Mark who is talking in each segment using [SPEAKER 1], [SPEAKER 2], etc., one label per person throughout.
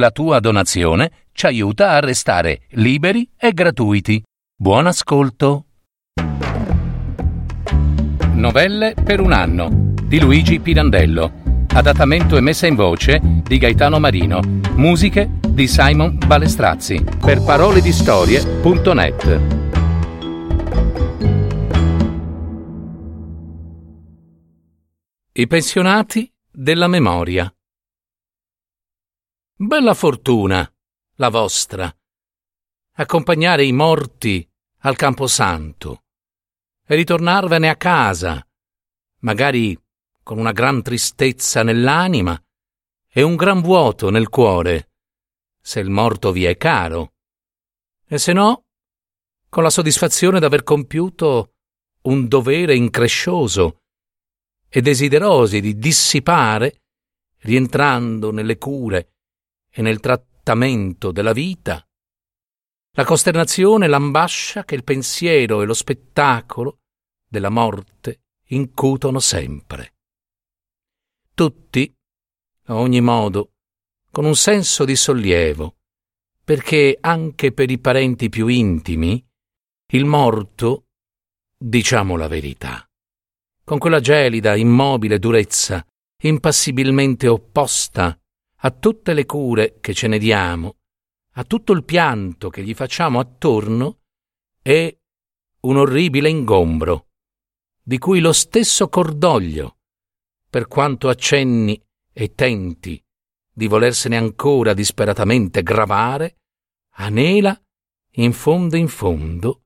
[SPEAKER 1] La tua donazione ci aiuta a restare liberi e gratuiti. Buon ascolto. Novelle per un anno di Luigi Pirandello. Adattamento e messa in voce di Gaetano Marino. Musiche di Simon Balestrazzi. Per parole di storie.net. I pensionati della memoria. Bella fortuna, la vostra, accompagnare i morti al Camposanto. E ritornarvene a casa, magari con una gran tristezza nell'anima e un gran vuoto nel cuore, se il morto vi è caro, e se no, con la soddisfazione d'aver compiuto un dovere increscioso e desiderosi di dissipare, rientrando nelle cure e nel trattamento della vita, la costernazione e l'ambascia che il pensiero e lo spettacolo della morte incutono sempre. Tutti, a ogni modo, con un senso di sollievo, perché anche per i parenti più intimi, il morto, diciamo la verità, con quella gelida, immobile durezza, impassibilmente opposta a tutte le cure che ce ne diamo, a tutto il pianto che gli facciamo attorno, è un orribile ingombro, di cui lo stesso cordoglio, per quanto accenni e tenti di volersene ancora disperatamente gravare, anela in fondo in fondo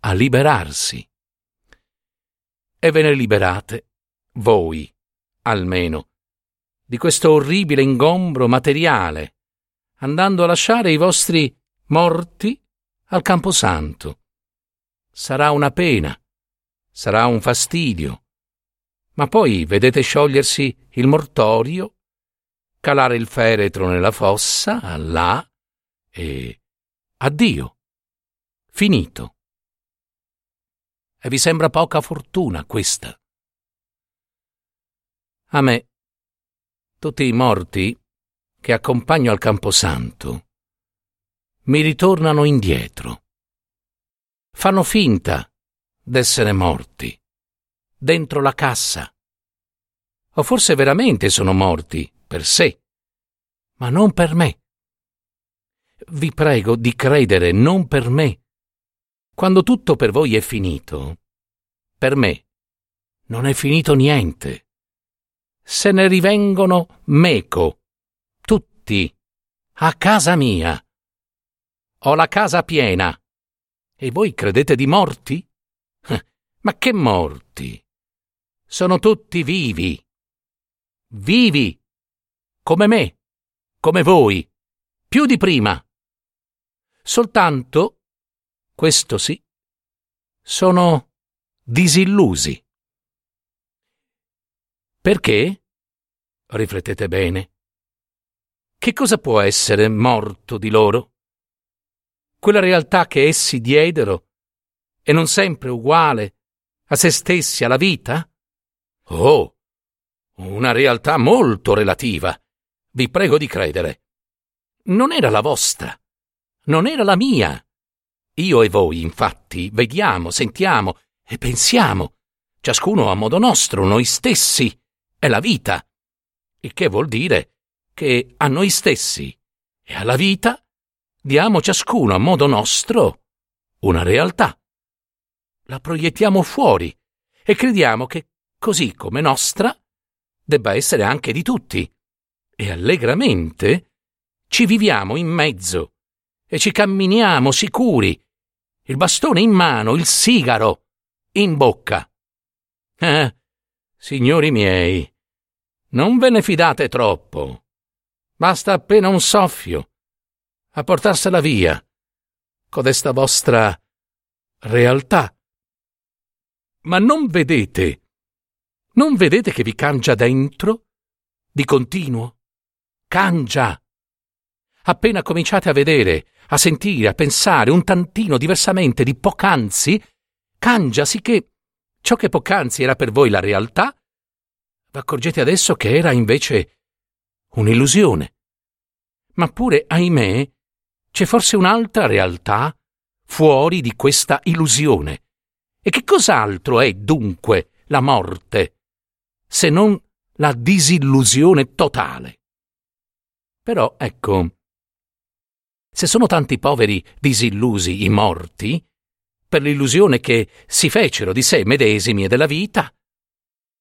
[SPEAKER 1] a liberarsi. E ve ne liberate, voi, almeno, di questo orribile ingombro materiale, andando a lasciare i vostri morti al Camposanto. Sarà una pena, sarà un fastidio, ma poi vedete sciogliersi il mortorio, calare il feretro nella fossa, là, e addio. Finito. E vi sembra poca fortuna questa? A me tutti i morti che accompagno al Camposanto mi ritornano indietro. Fanno finta d'essere morti, dentro la cassa. O forse veramente sono morti per sé, ma non per me. Vi prego di credere non per me. Quando tutto per voi è finito, per me non è finito niente se ne rivengono meco, tutti, a casa mia. Ho la casa piena. E voi credete di morti? Ma che morti? Sono tutti vivi. Vivi. Come me, come voi, più di prima. Soltanto, questo sì, sono disillusi. Perché? Riflettete bene. Che cosa può essere morto di loro? Quella realtà che essi diedero e non sempre uguale a se stessi, alla vita? Oh, una realtà molto relativa. Vi prego di credere. Non era la vostra, non era la mia. Io e voi, infatti, vediamo, sentiamo e pensiamo, ciascuno a modo nostro, noi stessi è la vita, il che vuol dire che a noi stessi e alla vita diamo ciascuno a modo nostro una realtà. La proiettiamo fuori e crediamo che, così come nostra, debba essere anche di tutti, e allegramente ci viviamo in mezzo e ci camminiamo sicuri, il bastone in mano, il sigaro in bocca. Eh, signori miei, non ve ne fidate troppo. Basta appena un soffio a portarsela via, codesta vostra realtà. Ma non vedete, non vedete che vi cangia dentro? Di continuo? Cangia. Appena cominciate a vedere, a sentire, a pensare un tantino diversamente di poc'anzi, cangia sì che ciò che poc'anzi era per voi la realtà accorgete adesso che era invece un'illusione. Ma pure, ahimè, c'è forse un'altra realtà fuori di questa illusione. E che cos'altro è dunque la morte se non la disillusione totale? Però ecco, se sono tanti poveri disillusi i morti, per l'illusione che si fecero di sé medesimi e della vita,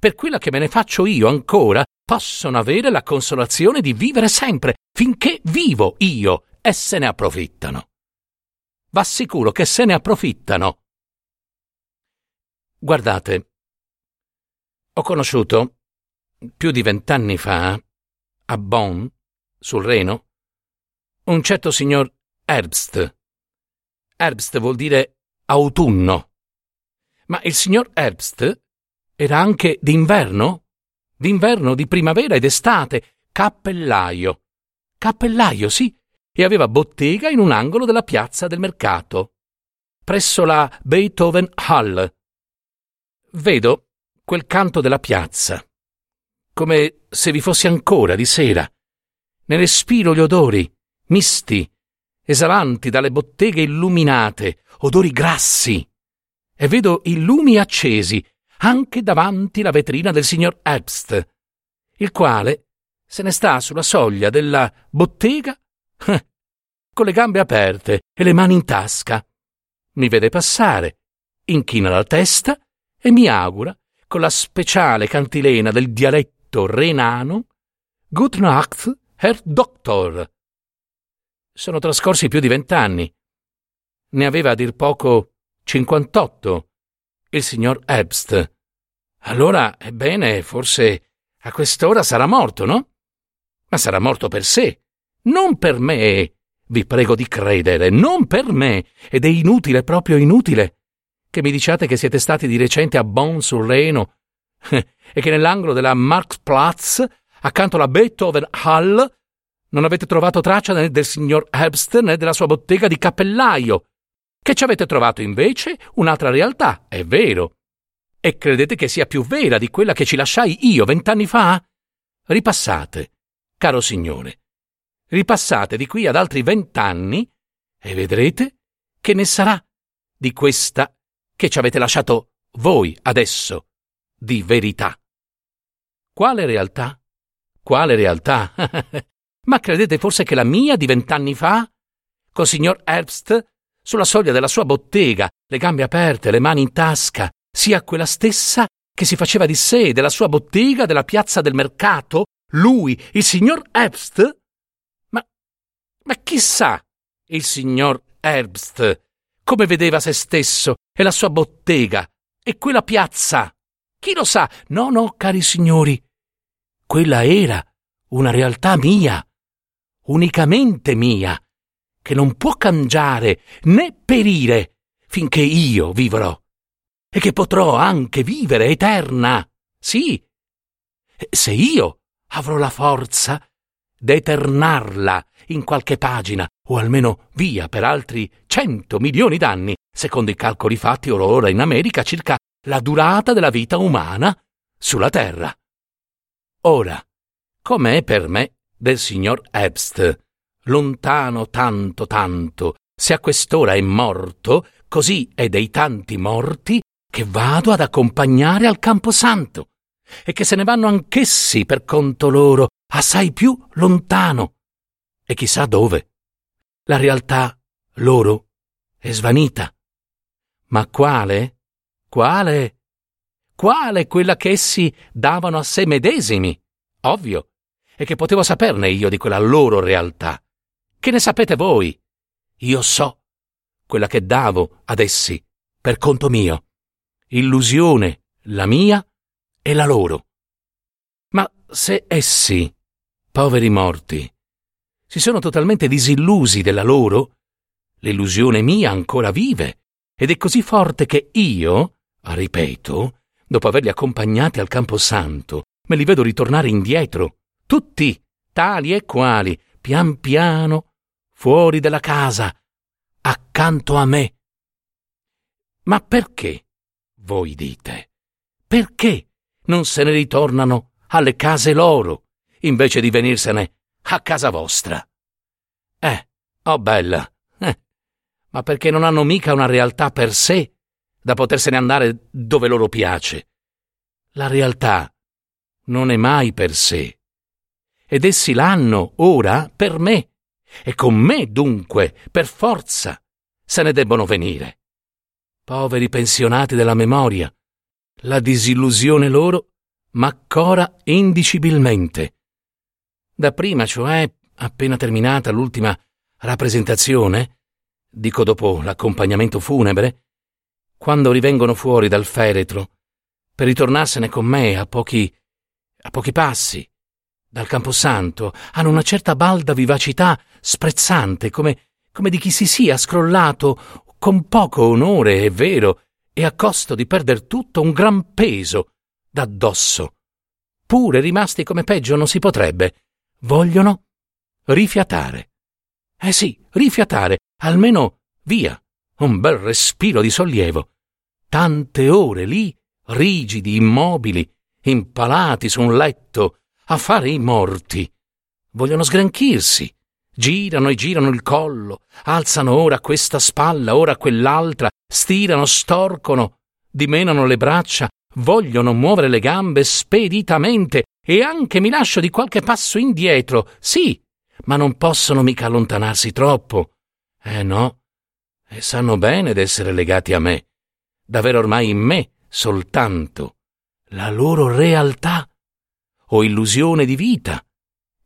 [SPEAKER 1] per quella che me ne faccio io ancora, possono avere la consolazione di vivere sempre, finché vivo io, e se ne approfittano. Va sicuro che se ne approfittano. Guardate, ho conosciuto più di vent'anni fa, a Bonn, sul Reno, un certo signor Herbst. Herbst vuol dire autunno. Ma il signor Herbst era anche d'inverno? D'inverno, di primavera ed estate, cappellaio. Cappellaio, sì, e aveva bottega in un angolo della piazza del mercato, presso la Beethoven Hall. Vedo quel canto della piazza, come se vi fosse ancora di sera. Ne respiro gli odori, misti, esalanti dalle botteghe illuminate, odori grassi, e vedo i lumi accesi anche davanti la vetrina del signor Herbst, il quale se ne sta sulla soglia della bottega con le gambe aperte e le mani in tasca. Mi vede passare, inchina la testa e mi augura, con la speciale cantilena del dialetto renano, Gute Nacht, Herr Doktor. Sono trascorsi più di vent'anni. Ne aveva a dir poco cinquantotto, il signor Herbst. Allora, ebbene, forse a quest'ora sarà morto, no? Ma sarà morto per sé, non per me. Vi prego di credere, non per me. Ed è inutile, proprio inutile, che mi diciate che siete stati di recente a Bonn sul Reno e che nell'angolo della Marktplatz, accanto alla Beethoven Hall, non avete trovato traccia né del signor Herbst né della sua bottega di cappellaio. Che ci avete trovato invece un'altra realtà, è vero. E credete che sia più vera di quella che ci lasciai io vent'anni fa? Ripassate, caro signore, ripassate di qui ad altri vent'anni e vedrete che ne sarà di questa che ci avete lasciato voi adesso, di verità. Quale realtà? Quale realtà? Ma credete forse che la mia di vent'anni fa, col signor Herbst, sulla soglia della sua bottega, le gambe aperte, le mani in tasca, sia quella stessa che si faceva di sé della sua bottega della piazza del mercato, lui, il signor Herbst? Ma, ma chissà, il signor Herbst, come vedeva se stesso e la sua bottega e quella piazza? Chi lo sa? No, no, cari signori, quella era una realtà mia unicamente mia, che non può cangiare né perire finché io vivrò, e che potrò anche vivere eterna, sì, se io avrò la forza d'eternarla in qualche pagina, o almeno via per altri cento milioni d'anni, secondo i calcoli fatti or ora in America circa la durata della vita umana sulla Terra. Ora, com'è per me del signor Herbst, lontano tanto tanto, se a quest'ora è morto, così è dei tanti morti che vado ad accompagnare al Camposanto, e che se ne vanno anch'essi per conto loro, assai più lontano, e chissà dove. La realtà loro è svanita. Ma quale? Quale? Quale quella che essi davano a sé medesimi? Ovvio, e che potevo saperne io di quella loro realtà. Che ne sapete voi? Io so quella che davo ad essi per conto mio. Illusione la mia e la loro. Ma se essi, poveri morti, si sono totalmente disillusi della loro, l'illusione mia ancora vive ed è così forte che io, ripeto, dopo averli accompagnati al Camposanto, me li vedo ritornare indietro tutti, tali e quali, pian piano, fuori della casa, accanto a me. Ma perché, voi dite, perché non se ne ritornano alle case loro, invece di venirsene a casa vostra? Oh bella, eh, ma perché non hanno mica una realtà per sé da potersene andare dove loro piace. La realtà non è mai per sé. Ed essi l'hanno ora per me. E con me, dunque, per forza, se ne debbono venire. Poveri pensionati della memoria, la disillusione loro m'accora indicibilmente. Dapprima, cioè, appena terminata l'ultima rappresentazione, dico dopo l'accompagnamento funebre, quando rivengono fuori dal feretro, per ritornarsene con me a pochi, a pochi passi, dal Camposanto, hanno una certa balda vivacità sprezzante, come, come di chi si sia scrollato con poco onore, è vero, e a costo di perder tutto un gran peso d'addosso. Pure rimasti come peggio non si potrebbe. Vogliono rifiatare. Eh sì, rifiatare, almeno via, un bel respiro di sollievo. Tante ore lì, rigidi, immobili, impalati su un letto, a fare i morti. Vogliono sgranchirsi. Girano e girano il collo, alzano ora questa spalla, ora quell'altra, stirano, storcono, dimenano le braccia, vogliono muovere le gambe speditamente e anche mi lascio di qualche passo indietro, sì, ma non possono mica allontanarsi troppo. Eh no, e sanno bene d'essere legati a me, d'avere ormai in me soltanto la loro realtà o illusione di vita,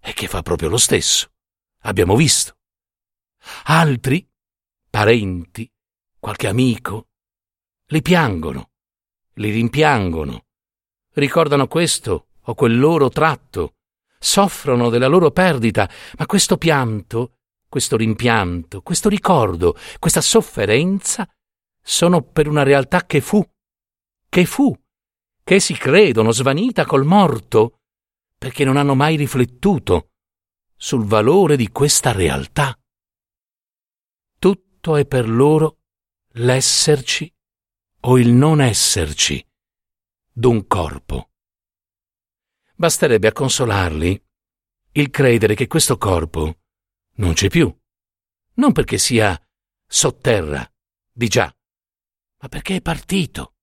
[SPEAKER 1] e che fa proprio lo stesso. Abbiamo visto. Altri, parenti, qualche amico, li piangono, li rimpiangono, ricordano questo o quel loro tratto, soffrono della loro perdita, ma questo pianto questo rimpianto, questo ricordo, questa sofferenza sono per una realtà che fu, che fu, che si credono svanita col morto, perché non hanno mai riflettuto sul valore di questa realtà. Tutto è per loro l'esserci o il non esserci d'un corpo. Basterebbe a consolarli il credere che questo corpo non c'è più. Non perché sia sotterra, di già, ma perché è partito,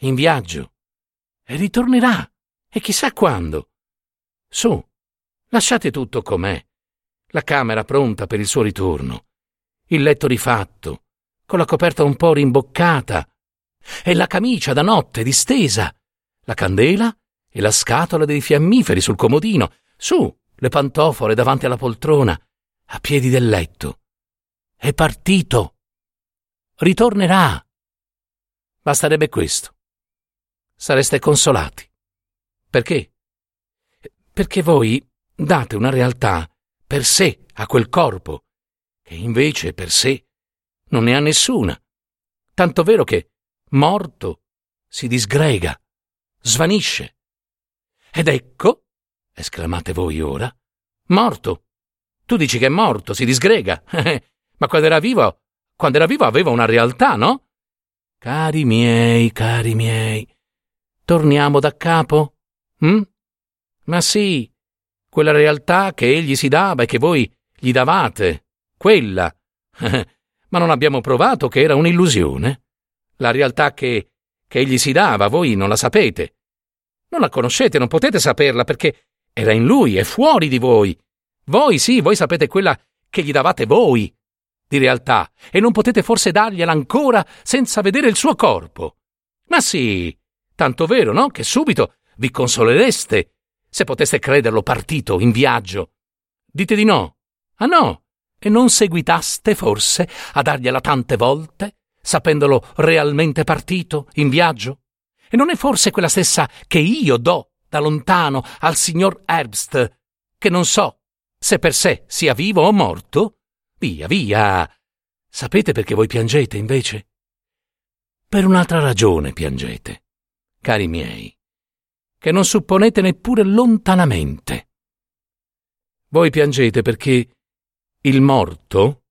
[SPEAKER 1] in viaggio, e ritornerà, e chissà quando. Su, lasciate tutto com'è, la camera pronta per il suo ritorno, il letto rifatto, con la coperta un po' rimboccata, e la camicia da notte distesa, la candela e la scatola dei fiammiferi sul comodino, su, le pantofole davanti alla poltrona, a piedi del letto. È partito. Ritornerà. Basterebbe questo. Sareste consolati. Perché? Perché voi date una realtà per sé a quel corpo, che invece per sé non ne ha nessuna. Tanto vero che, morto, si disgrega, svanisce. Ed ecco, esclamate voi ora, morto, tu dici che è morto, si disgrega. Ma quando era vivo, quando era vivo aveva una realtà, no? Cari miei, cari miei, torniamo da capo? Hm? Ma sì, quella realtà che egli si dava e che voi gli davate, quella. Ma non abbiamo provato che era un'illusione. La realtà che, che egli si dava, voi non la sapete. Non la conoscete, non potete saperla perché era in lui, è fuori di voi. Voi sì, voi sapete quella che gli davate voi di realtà e non potete forse dargliela ancora senza vedere il suo corpo. Ma sì, tanto vero, no? Che subito vi consolereste se poteste crederlo partito in viaggio. Dite di no. Ah no? E non seguitaste forse a dargliela tante volte, sapendolo realmente partito in viaggio? E non è forse quella stessa che io do da lontano al signor Herbst, che non so se per sé sia vivo o morto? Via, via. Sapete perché voi piangete invece? Per un'altra ragione piangete, cari miei, che non supponete neppure lontanamente. Voi piangete perché il morto,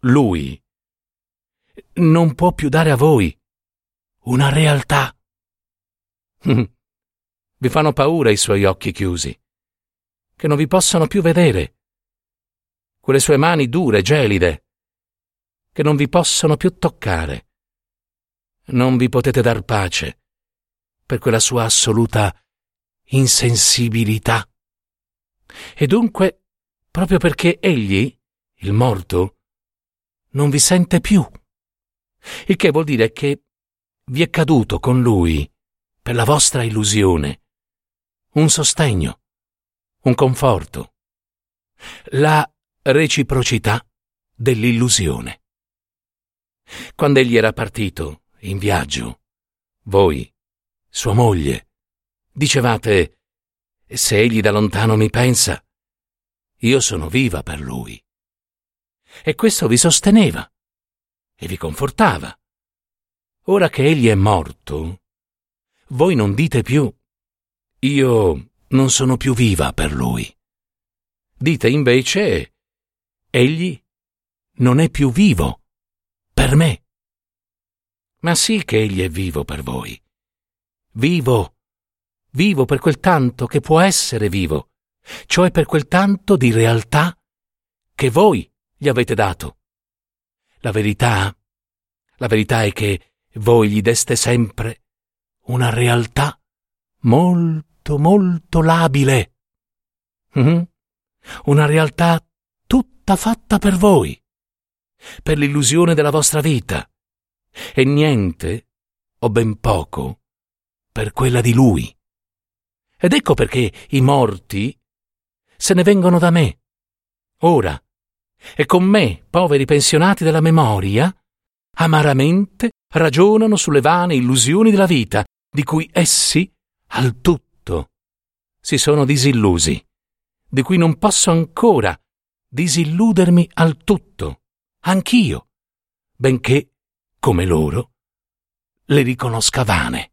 [SPEAKER 1] lui, non può più dare a voi una realtà. Vi fanno paura i suoi occhi chiusi che non vi possano più vedere. quelle sue mani dure, gelide, che non vi possono più toccare. Non vi potete dar pace per quella sua assoluta insensibilità. E dunque, proprio perché egli, il morto, non vi sente più. Il che vuol dire che vi è caduto con lui, per la vostra illusione, un sostegno, un conforto, la reciprocità dell'illusione. Quando egli era partito, in viaggio, voi, sua moglie, dicevate, se egli da lontano mi pensa, io sono viva per lui. E questo vi sosteneva e vi confortava. Ora che egli è morto, voi non dite più, io non sono più viva per lui. Dite invece, egli non è più vivo per me. Ma sì che egli è vivo per voi. Vivo, vivo per quel tanto che può essere vivo, cioè per quel tanto di realtà che voi gli avete dato. La verità, la verità è che voi gli deste sempre una realtà molto, molto labile. Mm-hmm. Una realtà tutta fatta per voi, per l'illusione della vostra vita, e niente, o ben poco, per quella di lui. Ed ecco perché i morti se ne vengono da me, ora, e con me, poveri pensionati della memoria, amaramente ragionano sulle vane illusioni della vita, di cui essi, al tutto, si sono disillusi, di cui non posso ancora disilludermi al tutto, anch'io, benché, come loro, le riconosca vane.